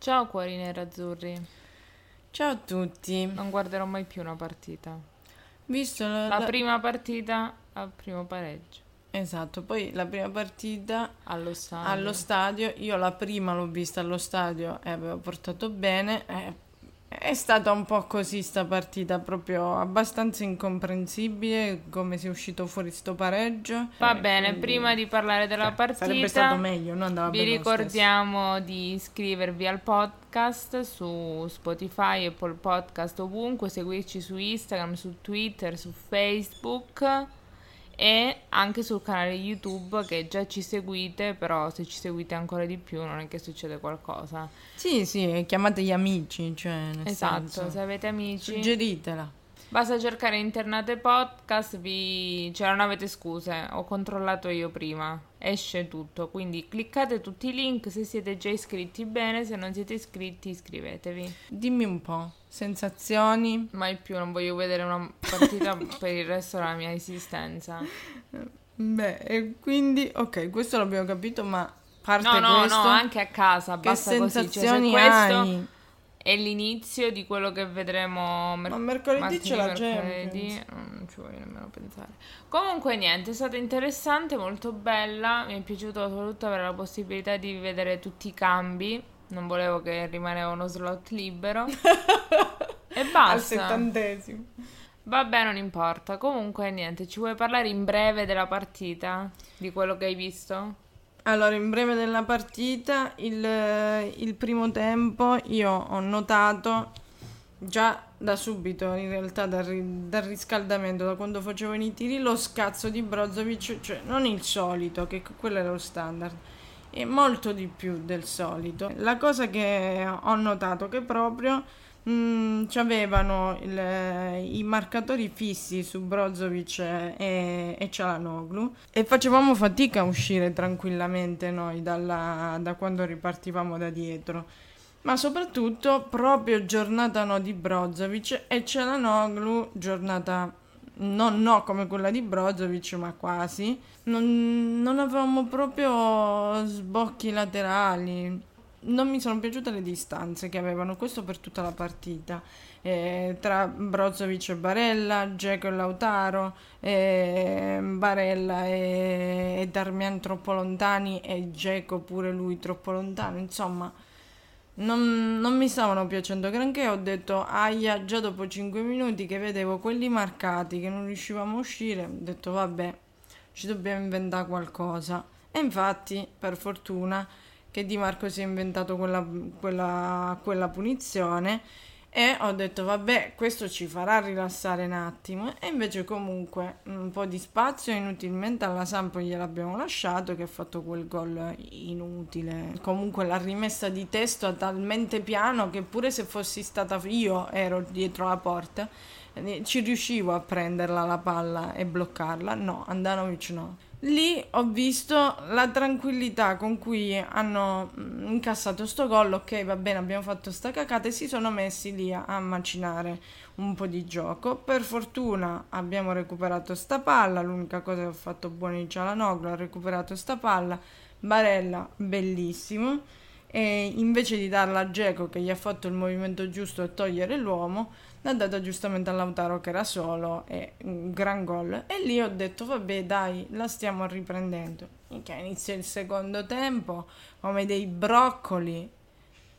Ciao cuori nerazzurri. Ciao a tutti. Non guarderò mai più una partita. Visto la, La la- prima partita al primo pareggio. Esatto, poi la prima partita Allo stadio. allo stadio, io la prima l'ho vista allo stadio e avevo portato bene. eh, è stata un po' così sta partita, proprio abbastanza incomprensibile come sia uscito fuori sto pareggio. Va Eh, bene, quindi- prima di parlare della cioè, partita, Sarebbe stato meglio, non andava vi ricordiamo di iscrivervi al podcast su Spotify, Apple Podcast, ovunque, seguirci su Instagram, su Twitter, su Facebook e anche sul canale YouTube che già ci seguite, però se ci seguite ancora di più non è che succede qualcosa. Sì, sì, chiamate gli amici, cioè nel esatto, senso, se avete amici... suggeritela. Basta cercare internet e podcast, vi... cioè non avete scuse, ho controllato io prima, esce tutto, quindi cliccate tutti i link se siete già iscritti bene, se non siete iscritti iscrivetevi. Dimmi un po', sensazioni? Mai più non voglio vedere una partita per il resto della mia esistenza. Beh, e quindi, ok, questo l'abbiamo capito, ma parte No, no, questo, no, anche a casa, che basta così, cioè, sensazioni questo hai? È l'inizio di quello che vedremo mer- Ma mercoledì martedì, c'è la mercoledì, non ci voglio nemmeno pensare. Comunque niente, è stata interessante, molto bella, mi è piaciuto soprattutto avere la possibilità di vedere tutti i cambi, non volevo che rimaneva uno slot libero. e Al basta. settantesimo. Vabbè, non importa. Comunque niente, ci vuoi parlare in breve della partita? Di quello che hai visto? Allora, in breve della partita, il, il primo tempo io ho notato già da subito, in realtà dal, dal riscaldamento, da quando facevano i tiri, lo scazzo di Brozovic, cioè non il solito, che quello era lo standard, e molto di più del solito. La cosa che ho notato che proprio mm, c'avevano il- i marcatori fissi su Brozovic e, e Cialanoglu e facevamo fatica a uscire tranquillamente noi dalla- da quando ripartivamo da dietro. Ma soprattutto proprio giornata no di Brozovic e Cialanoglu giornata non no come quella di Brozovic ma quasi non, non avevamo proprio sbocchi laterali non mi sono piaciute le distanze che avevano questo per tutta la partita. Eh, tra Brozovic e Barella Dzeko e Lautaro eh, Barella e, e Darmian troppo lontani e Dzeko pure lui troppo lontano. Insomma non, non mi stavano piacendo granché, ho detto aia, già dopo 5 minuti che vedevo quelli marcati che non riuscivamo a uscire, ho detto vabbè, ci dobbiamo inventare qualcosa. E infatti, per fortuna, che Di Marco si è inventato quella, quella, quella punizione e ho detto vabbè, questo ci farà rilassare un attimo. E invece comunque un po' di spazio inutilmente alla Sampo gliel'abbiamo lasciato che ha fatto quel gol inutile. Comunque la rimessa di testo talmente piano che pure se fossi stata io ero dietro la porta eh, ci riuscivo a prenderla la palla e bloccarla. No, Andanovic no. Lì ho visto la tranquillità con cui hanno mm, incassato sto gol. Ok, va bene, abbiamo fatto sta cacata e si sono messi lì a, a macinare un po' di gioco. Per fortuna abbiamo recuperato sta palla. L'unica cosa che ho fatto buono di Cialanoglu ha recuperato sta palla. Barella, bellissimo. E invece di darla a Geco che gli ha fatto il movimento giusto e togliere l'uomo, l'ha data giustamente a Lautaro che era solo e un gran gol. E lì ho detto, vabbè dai, la stiamo riprendendo. Minchia, inizia il secondo tempo come dei broccoli,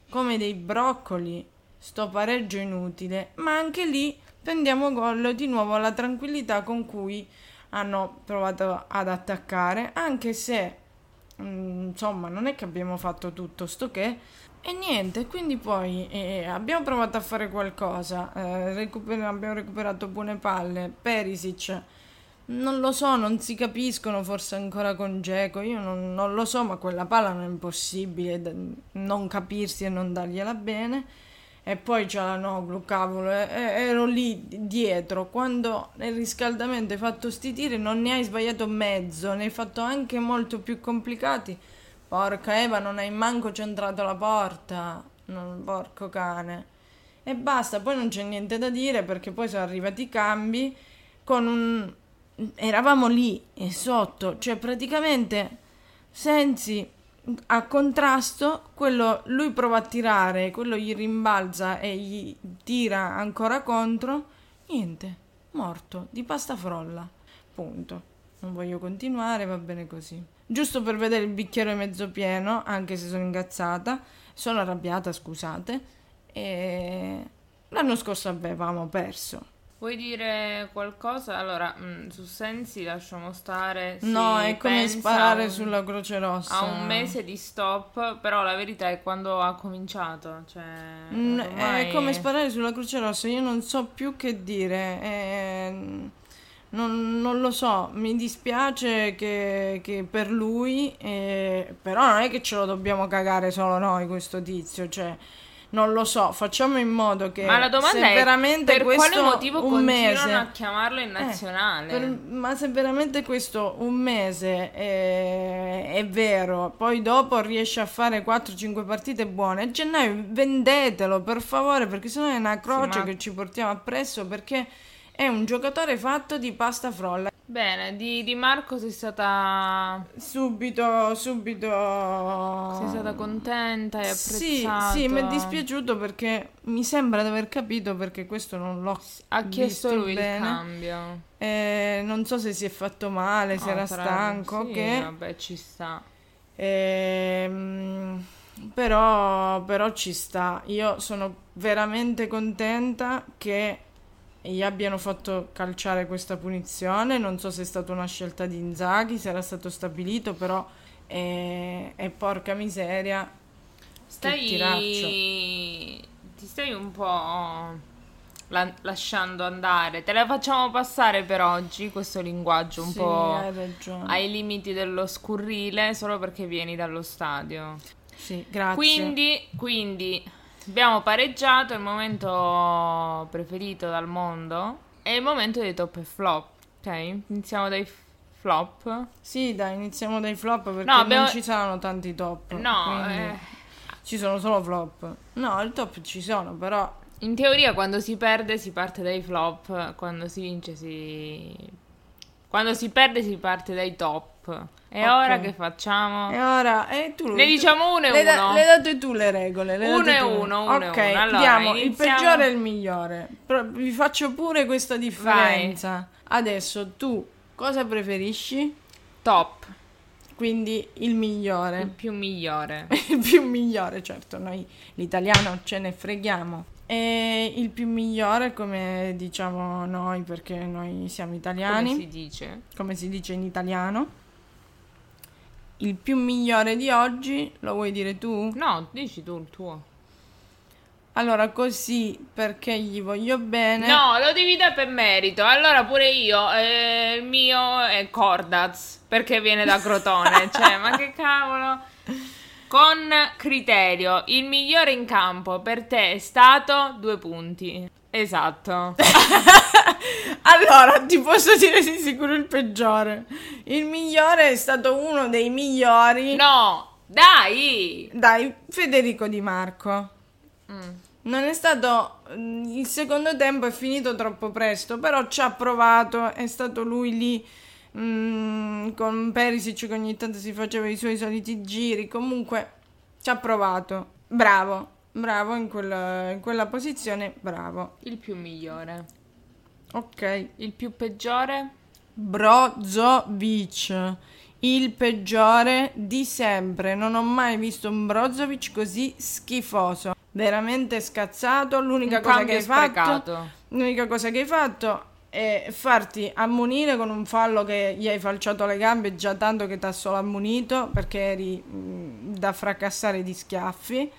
come dei broccoli, sto pareggio inutile. Ma anche lì prendiamo gol di nuovo la tranquillità con cui hanno provato ad attaccare, anche se mm, insomma non è che abbiamo fatto tutto sto che e niente, quindi poi eh, abbiamo provato a fare qualcosa, eh, recuper- abbiamo recuperato buone palle, Perisic, non lo so, non si capiscono forse ancora con Geco, io non, non lo so, ma quella palla non è impossibile d- non capirsi e non dargliela bene. E poi c'è la Noglu, cavolo, e- e- ero lì dietro, quando nel riscaldamento hai fatto sti tiri non ne hai sbagliato mezzo, ne hai fatto anche molto più complicati. Porca Eva, non hai manco centrato la porta. Non, porco cane. E basta, poi non c'è niente da dire perché poi sono arrivati i cambi con un... Eravamo lì e sotto, cioè praticamente Sensi a contrasto, quello lui prova a tirare, quello gli rimbalza e gli tira ancora contro. Niente, morto di pasta frolla. Punto. Non voglio continuare, va bene così. Giusto per vedere il bicchiere mezzo pieno, anche se sono ingazzata, sono arrabbiata, scusate. E l'anno scorso avevamo perso. Vuoi dire qualcosa? Allora, mh, su Sensi lasciamo stare. No, è come sparare un- sulla Croce Rossa. A un mese di stop, però la verità è quando ha cominciato. Cioè, Mm, ormai- È come sparare sulla Croce Rossa, io non so più che dire. eh, non, non lo so, mi dispiace che, che per lui, eh, però non è che ce lo dobbiamo cagare solo noi questo tizio, cioè non lo so, facciamo in modo che Ma la domanda se è veramente per questo quale motivo un continuano mese, a chiamarlo in eh, nazionale? per- ma se veramente questo un mese è, è vero, poi dopo riesce a fare 4-5 partite buone, a gennaio vendetelo per favore, perché sennò è una croce ma- che ci portiamo appresso, perché è un giocatore fatto di pasta frolla. Bene, di, di Marco sei stata, Subito, subito... sei stata contenta e Sì, apprezzata. sì, mi è dispiaciuto perché mi sembra di aver capito perché questo non l'ho Ha chiesto lui bene. il cambio. Eh, non so se si è fatto male, se No, era tra- stanco, sì, che... Vabbè, ci sta. Ehm, però, però ci sta. Io sono veramente contenta che gli abbiano fatto calciare questa punizione. Non so se è stata una scelta di Inzaghi, se era stato stabilito, però è, è porca miseria. Stai... Ti stai un po' la- lasciando andare. Te la facciamo passare per oggi questo linguaggio un Sì, po' hai ai limiti dello scurrile solo perché vieni dallo stadio. Sì, grazie. Quindi, quindi abbiamo pareggiato il momento preferito dal mondo è il momento dei top e flop. Ok? Iniziamo dai flop. Sì, dai, iniziamo dai flop perché No, abbiamo- non ci saranno tanti top. No, quindi eh, ci sono solo flop. No, il top ci sono, però in teoria quando si perde si parte dai flop, quando si vince si... Quando si perde si parte dai top. E Ok. ora che facciamo? E ora, e tu Ne diciamo uno e le, da- uno. le date tu le regole. le Uno e uno, uno e ok, uno. Allora, diamo il iniziamo- peggiore e il migliore. Però vi faccio pure questa differenza. Adesso tu cosa preferisci? Top, Quindi il migliore. il più migliore. il più migliore, certo, noi l'italiano ce ne freghiamo. E il più migliore, come diciamo noi, perché noi siamo italiani, Come si dice? come si dice in italiano. Il più migliore di oggi, lo vuoi dire tu? No, dici tu il tuo. Allora, così perché gli voglio bene. No, lo devi dare per merito. Allora pure io, eh, il mio è Cordaz, perché viene da Crotone. cioè, ma che cavolo. Con criterio, il migliore in campo per te è stato due punti. Esatto. Allora, ti posso dire di sicuro il peggiore. Il migliore è stato uno dei migliori. No, dai. Dai, Federico Di Marco. Mm. Non è stato. mm, Il secondo tempo è finito troppo presto, però ci ha provato. È stato lui lì mm, con Perisic che ogni tanto si faceva i suoi soliti giri. Comunque ci ha provato. Bravo, bravo in quella, in quella posizione. Bravo. Il più migliore. Ok. Il più peggiore? Brozovic. Il peggiore di sempre. Non ho mai visto un Brozovic così schifoso. Veramente scazzato. L'unica Un cosa che hai fatto. sprecato. L'unica cosa che hai fatto è farti ammonire con un fallo che gli hai falciato le gambe già tanto che ti ha solo ammonito perché eri mm, da fracassare di schiaffi.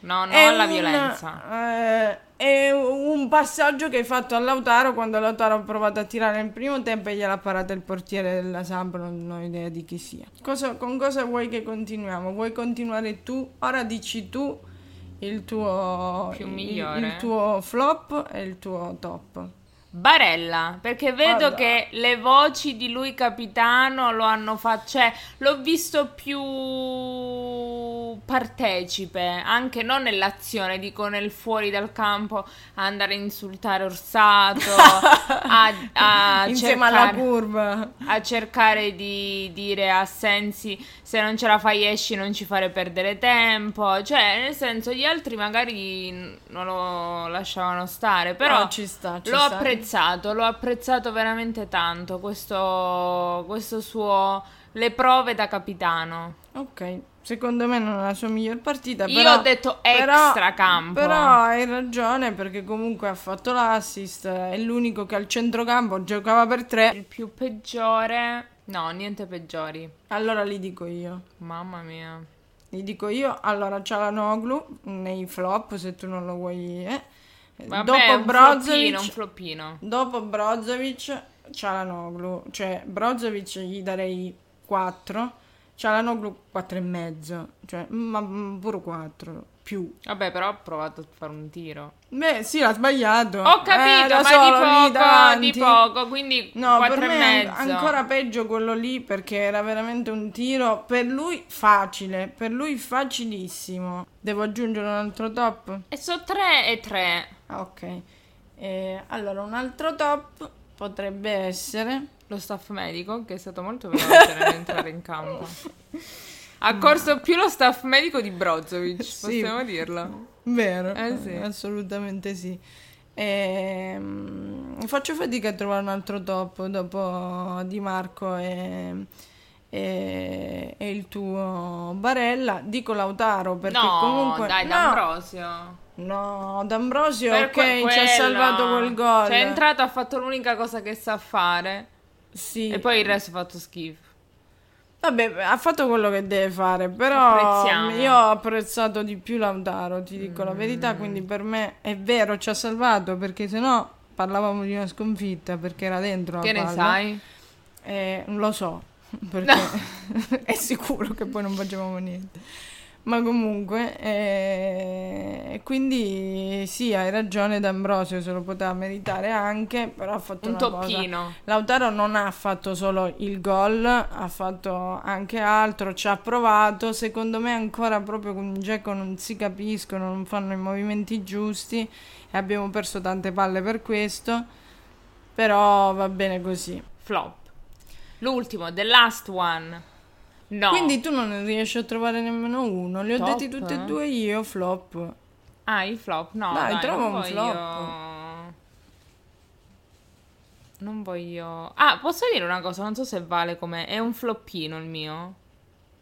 No, no È alla un- violenza. eh, è un passaggio che hai fatto a Lautaro quando Lautaro ha provato a tirare nel primo tempo e gliel'ha parato il portiere della Samp, non ho idea di chi sia. Cosa- con cosa vuoi che continuiamo? Vuoi continuare tu? Ora dici tu il tuo, il- il tuo flop e il tuo top. Barella, perché vedo Allora. che le voci di lui capitano lo hanno fatto, cioè l'ho visto più partecipe, anche non nell'azione, dico nel fuori dal campo, andare a insultare Orsato, a, a Insieme alla cercare- curva. a cercare di dire a Sensi se non ce la fai esci non ci fare perdere tempo cioè nel senso gli altri magari non lo lasciavano stare però No, ci sta, ci l'ho sta. Apprezzato l'ho apprezzato veramente tanto questo, questo suo le prove da capitano Ok, secondo me non è la sua miglior partita. Io però- ho detto però- extracampo. Però hai ragione perché comunque ha fatto l'assist. È l'unico che al centrocampo giocava per tre. il più peggiore no niente peggiori Allora li dico io. mamma mia Li dico io. Allora, Cialanoglu nei flop se tu non lo vuoi. Eh. Vabbè, dopo floppino, Brozovic. un floppino Dopo Brozovic, Cialanoglu. Cioè, Brozovic gli darei 4. Cialanoglu 4 e mezzo. Cioè, ma pure 4. Più. Vabbè, però ho provato a fare un tiro. Beh, sì, l'ha sbagliato. Ho capito, Eh, ma solo, di poco, di poco, quindi No, 4 per me ancora peggio quello lì perché era veramente un tiro per lui facile, per lui facilissimo. Devo aggiungere un altro top? E so 3 e 3. Ah, ok. Eh, allora, un altro top potrebbe essere... Lo staff medico, che è stato molto veloce nell'entrare in campo. Ha corso più lo staff medico di Brozovic, Sì. possiamo dirlo. Vero, Eh, sì. assolutamente sì. Ehm, faccio fatica a trovare un altro top dopo Di Marco e, e- e il tuo Barella. Dico Lautaro perché no, comunque... dai, no, D'Ambrosio. No, D'Ambrosio, Per ok, que- ci ha salvato quel gol. Cioè, è entrato, ha fatto l'unica cosa che sa fare. Sì. E poi il resto ha fatto schifo. Vabbè, ha fatto quello che deve fare, però Apprezziamo. io ho apprezzato di più Lautaro, ti dico la verità, Mm. quindi per me è vero, ci ha salvato, perché sennò parlavamo di una sconfitta, perché era dentro Che ne palla. sai? Eh, non lo so, perché è sicuro che poi non facevamo niente. Ma comunque, eh, quindi sì, hai ragione D'Ambrosio, se lo poteva meritare anche, però ha fatto Un una cosa toppino. Lautaro non ha fatto solo il gol, ha fatto anche altro, ci ha provato. Secondo me ancora proprio con Dzeko non si capiscono, non fanno i movimenti giusti e abbiamo perso tante palle per questo. Però va bene così. Flop. L'ultimo, the last one. No. Quindi tu non ne riesci a trovare nemmeno uno. Li ho Top, detti tutti e due io, flop. Ah, il flop? No, Dai, dai, trova un voglio... flop. Non voglio... Ah, posso dire una cosa? Non so se vale come... È un floppino il mio.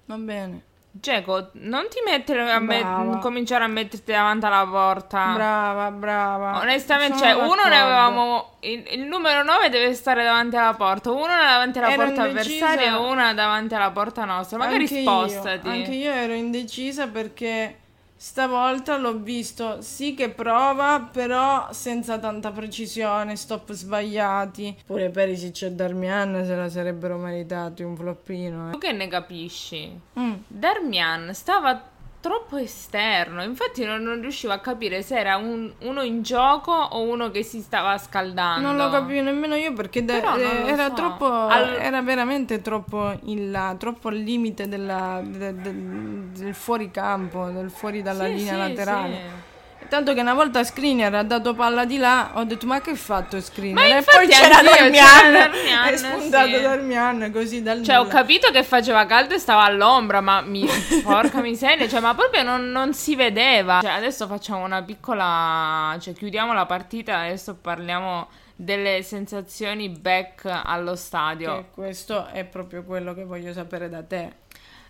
Va bene. Geco, non ti mettere a me- cominciare a metterti davanti alla porta. Brava, brava. Onestamente, Sono cioè, uno ne avevamo. Il, il numero 9 deve stare davanti alla porta. Uno davanti alla Ero porta indecisa. avversaria e una davanti alla porta nostra. Magari Anche spostati. Io, anche io ero indecisa perché stavolta l'ho visto sì che prova, però senza tanta precisione, stop sbagliati. Pure Perisic e Darmian se la sarebbero meritati un floppino. Tu che ne capisci? Eh. Mm. Darmian stava troppo esterno. Infatti, non, non riuscivo a capire se era un- uno in gioco o uno che si stava scaldando. Non lo capivo nemmeno io perché Però non lo era so. troppo Al- era veramente troppo in là, troppo al limite della- de- de- del fuoricampo, del fuori dalla Sì, linea sì, laterale. sì. Tanto che una volta Skriniar ha dato palla di là, ho detto ma che ha fatto Skriniar? Ma e poi c'era Darmian, è spuntato sì. Darmian così dal Cioè, ho nulla. capito che faceva caldo e stava all'ombra, ma mi... porca miseria, cioè, ma proprio non, non si vedeva. Cioè, adesso facciamo una piccola... Cioè, chiudiamo la partita, adesso parliamo delle sensazioni back allo stadio. Che questo è proprio quello che voglio sapere da te.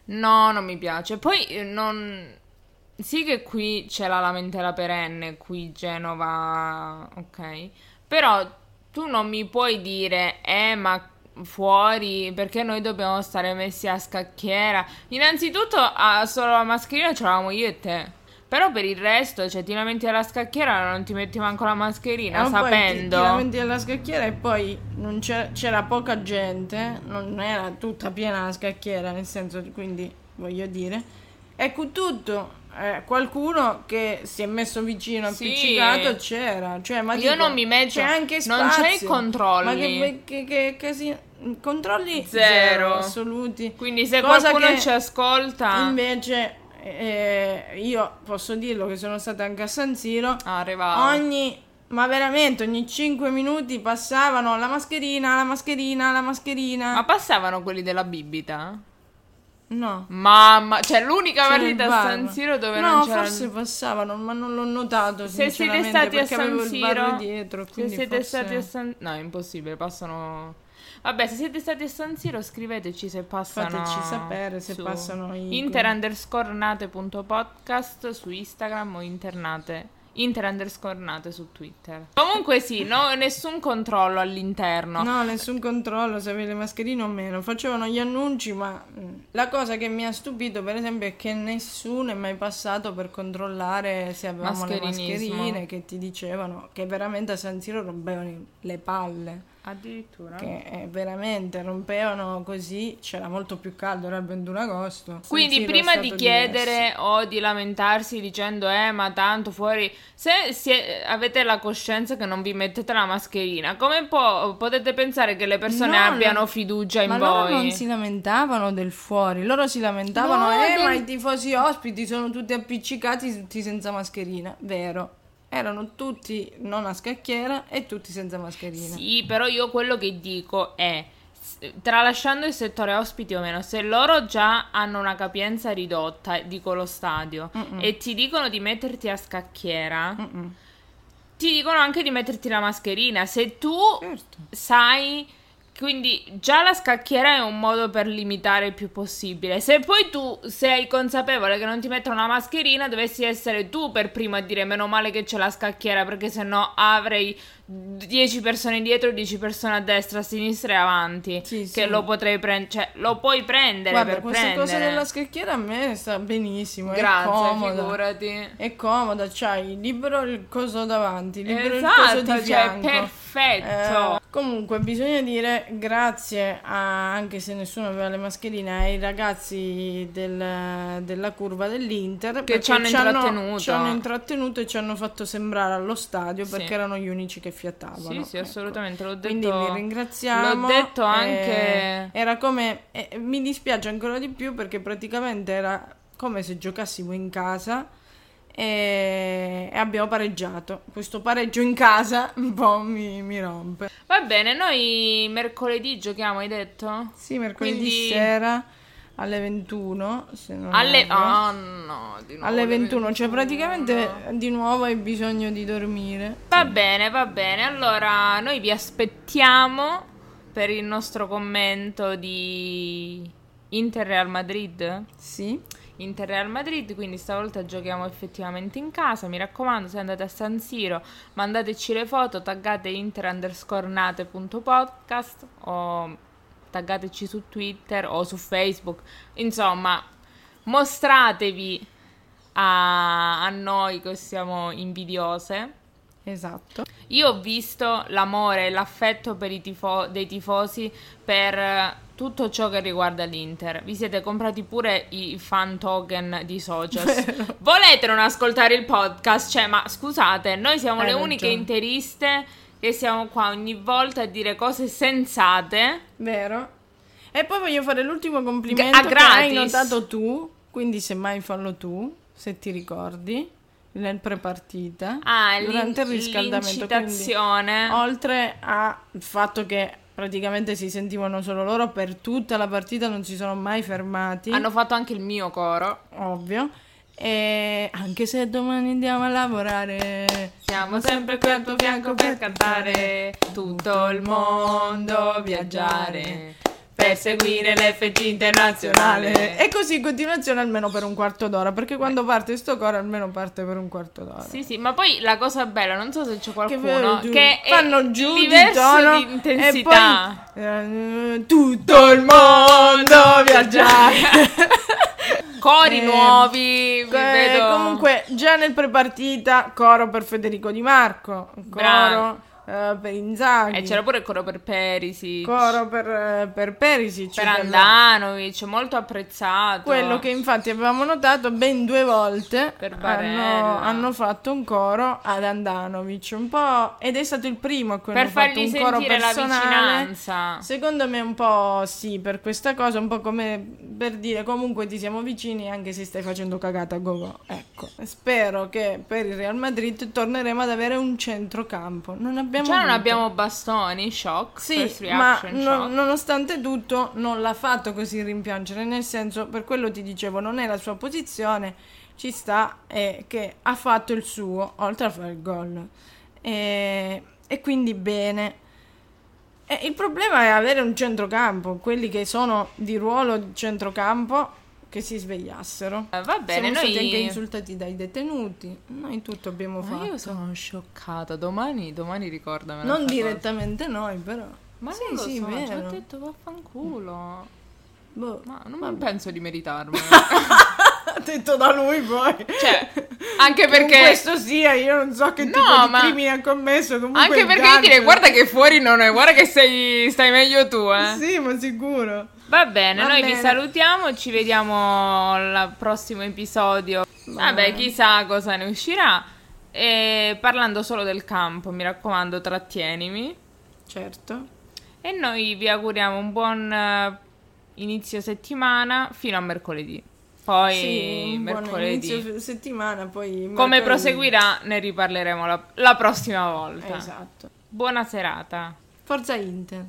No, non mi piace. Poi, eh, non... Sì che qui c'è la lamentela perenne, qui Genova, ok. Però tu non mi puoi dire, eh, ma fuori, perché noi dobbiamo stare messi a scacchiera. Innanzitutto, a solo la mascherina c'eravamo io e te. Però per il resto, cioè, ti lamenti alla scacchiera, non ti metti manco la mascherina, E poi ti- sapendo. Ti, lamenti alla scacchiera e poi non c'era, c'era poca gente, non era tutta piena la scacchiera, nel senso, quindi voglio dire. Ecco tutto, eh, qualcuno che si è messo vicino Sì. appiccicato c'era. Cioè, ma Io dico, non mi metto- C'è anche non spazio. c'è i controlli. Ma che, che, che casino. Controlli Zero. zero, assoluti. Quindi se Cosa qualcuno che ci ascolta, Invece, eh, io posso dirlo che sono stata anche a San Siro. Ah. Ogni, ma veramente ogni 5 minuti passavano la mascherina, la mascherina, la mascherina. Ma passavano quelli della bibita? No. Mamma, cioè l'unica C'era partita il a. San Siro dove no, non c'era forse passavano, ma non l'ho notato. Se siete stati a San Siro, dietro. se siete forse- stati a San No, è impossibile, passano Vabbè, se siete stati a San Siro scriveteci se passano Fateci sapere se passano i- inter underscore nate.podcast su Instagram o internate inter underscore nate su Twitter. Comunque sì, no, nessun controllo all'interno. No, nessun controllo se avevi le mascherine o meno. Facevano gli annunci, ma mm, la cosa che mi ha stupito, per esempio, è che nessuno è mai passato per controllare se avevamo le mascherine che ti dicevano che veramente a San Siro rompevano le palle. Addirittura. Che eh, veramente rompevano così. C'era molto più caldo, era il 21 agosto. Quindi è prima di chiedere diverso. o di lamentarsi dicendo eh ma tanto fuori, se sie- avete la coscienza che non vi mettete la mascherina, come può- potete pensare che le persone No, abbiano no. fiducia in Ma voi? loro non si lamentavano del fuori, loro si lamentavano, No, eh, del- ma i tifosi ospiti sono tutti appiccicati, tutti senza mascherina. Vero, erano tutti non a scacchiera e tutti senza mascherina. Sì, però io quello che dico è, tralasciando il settore ospiti o meno, se loro già hanno una capienza ridotta, dico lo stadio, Mm-mm. e ti dicono di metterti a scacchiera, Mm-mm. ti dicono anche di metterti la mascherina. Se tu Certo. sai, quindi già la scacchiera è un modo per limitare il più possibile. Se poi tu sei consapevole che non ti mettono una mascherina, dovessi essere tu per primo a dire meno male che c'è la scacchiera, perché sennò avrei 10 persone dietro, 10 persone a destra, a sinistra e avanti. Sì, che sì. lo potrei prendere, cioè lo puoi prendere Guarda, per questa prendere. cosa della scacchiera a me sta benissimo, è Grazie, comoda. figurati. È comoda, c'hai libero il coso davanti, libero il Esatto, coso di cioè fianco. perfetto. Eh, comunque bisogna dire grazie a, anche se nessuno aveva le mascherine, ai ragazzi del- della curva dell'Inter perché ci hanno intrattenuto. ci hanno intrattenuto e ci hanno fatto sembrare allo stadio Sì. perché erano gli unici che fiattavano. Sì, sì, ecco. assolutamente, l'ho detto. Quindi vi ringraziamo. L'ho detto eh, anche- era come. eh, mi dispiace ancora di più perché praticamente era come se giocassimo in casa e, abbiamo pareggiato. Questo pareggio in casa un po' mi, mi rompe. Va bene, noi mercoledì giochiamo, hai detto? Sì, mercoledì Quindi- sera alle 21. Se non Alle... Ah, no, di nuovo alle alle 21, cioè 21. praticamente di nuovo hai bisogno di dormire. Va bene, va bene. Allora, noi vi aspettiamo per il nostro commento di Inter Real Madrid. Sì. Inter Real Madrid, quindi stavolta giochiamo effettivamente in casa. Mi raccomando, se andate a San Siro, mandateci le foto, taggate inter underscore nate.podcast o taggateci su Twitter o su Facebook. Insomma, mostratevi a, a noi che siamo invidiose. Esatto. Io ho visto l'amore e l'affetto per i tifo- dei tifosi per eh, tutto ciò che riguarda l'Inter. Vi siete comprati pure i fan token di Socios. Volete non ascoltare il podcast? Cioè, ma scusate, noi siamo Hai le uniche ragione. interiste che siamo qua ogni volta a dire cose sensate. Vero. E poi voglio fare l'ultimo complimento a che hai notato tu, quindi semmai fallo tu, se ti ricordi, nel prepartita, Ah, durante il riscaldamento. Quindi, oltre al fatto che praticamente si sentivano solo loro per tutta la partita, non si sono mai fermati, Hanno fatto anche il mio coro. ovvio. E anche se domani andiamo a lavorare, Siamo sempre qui al tuo fianco per cantare tutto il mondo, viaggiare, per seguire l'FC internazionale. E così in continuazione almeno per un quarto d'ora, perché quando parte sto coro almeno parte per un quarto d'ora. Sì, sì, ma poi la cosa bella, non so se c'è che qualcuno giù- che, è fanno giù di tono di intensità. e poi eh, tutto il mondo viaggiare. Cori Eh, nuovi, vi Eh. Comunque, già nel prepartita, coro per Federico Di Marco, coro Bravo. Eh, per Inzaghi. E c'era pure il coro per Perisic. Coro per, eh, per Perisic. Per Andanovic, molto apprezzato. Quello che infatti avevamo notato ben due volte Per hanno, hanno fatto un coro ad Andanovic, un po' ed è stato il primo a cui Per hanno fatto un coro la personale. vicinanza. Secondo me un po' sì, per questa cosa, un po' come per dire comunque ti siamo vicini anche se stai facendo cagata a go Ecco, spero che per il Real Madrid torneremo ad avere un centrocampo. Non abbiamo Già non avuto. abbiamo bastoni, shock, Sì, ma no- shock. nonostante tutto non l'ha fatto così rimpiangere, nel senso, per quello ti dicevo, non è la sua posizione, ci sta, è che ha fatto il suo, oltre a fare il gol. E, e quindi bene. E il problema è avere un centrocampo, quelli che sono di ruolo di centrocampo, che si svegliassero. Eh, Va bene, Siamo stati noi... anche insultati dai detenuti, noi tutto abbiamo Ma fatto. io sono scioccata, domani, domani ricordamela. Non sta cosa. direttamente noi, però. Ma sì, lo sì, so, ci vero. ho detto vaffanculo. Boh. Ma non penso di meritarmelo. detto da lui poi. cioè, anche Con perché... questo sia, io non so che No, tipo di ma- crimine ha commesso. Comunque Anche perché dire, guarda che fuori non è, guarda che sei, stai meglio tu, eh. Sì, ma sicuro. Va bene, Va noi vi bene. salutiamo, ci vediamo al prossimo episodio. Vabbè, chissà cosa ne uscirà. E parlando solo del campo, mi raccomando, trattienimi. Certo. E noi vi auguriamo un buon eh, inizio settimana fino a mercoledì. Poi sì, mercoledì. inizio settimana, poi... Come mercoledì. proseguirà ne riparleremo la, la prossima volta. Esatto. Buona serata. Forza Inter.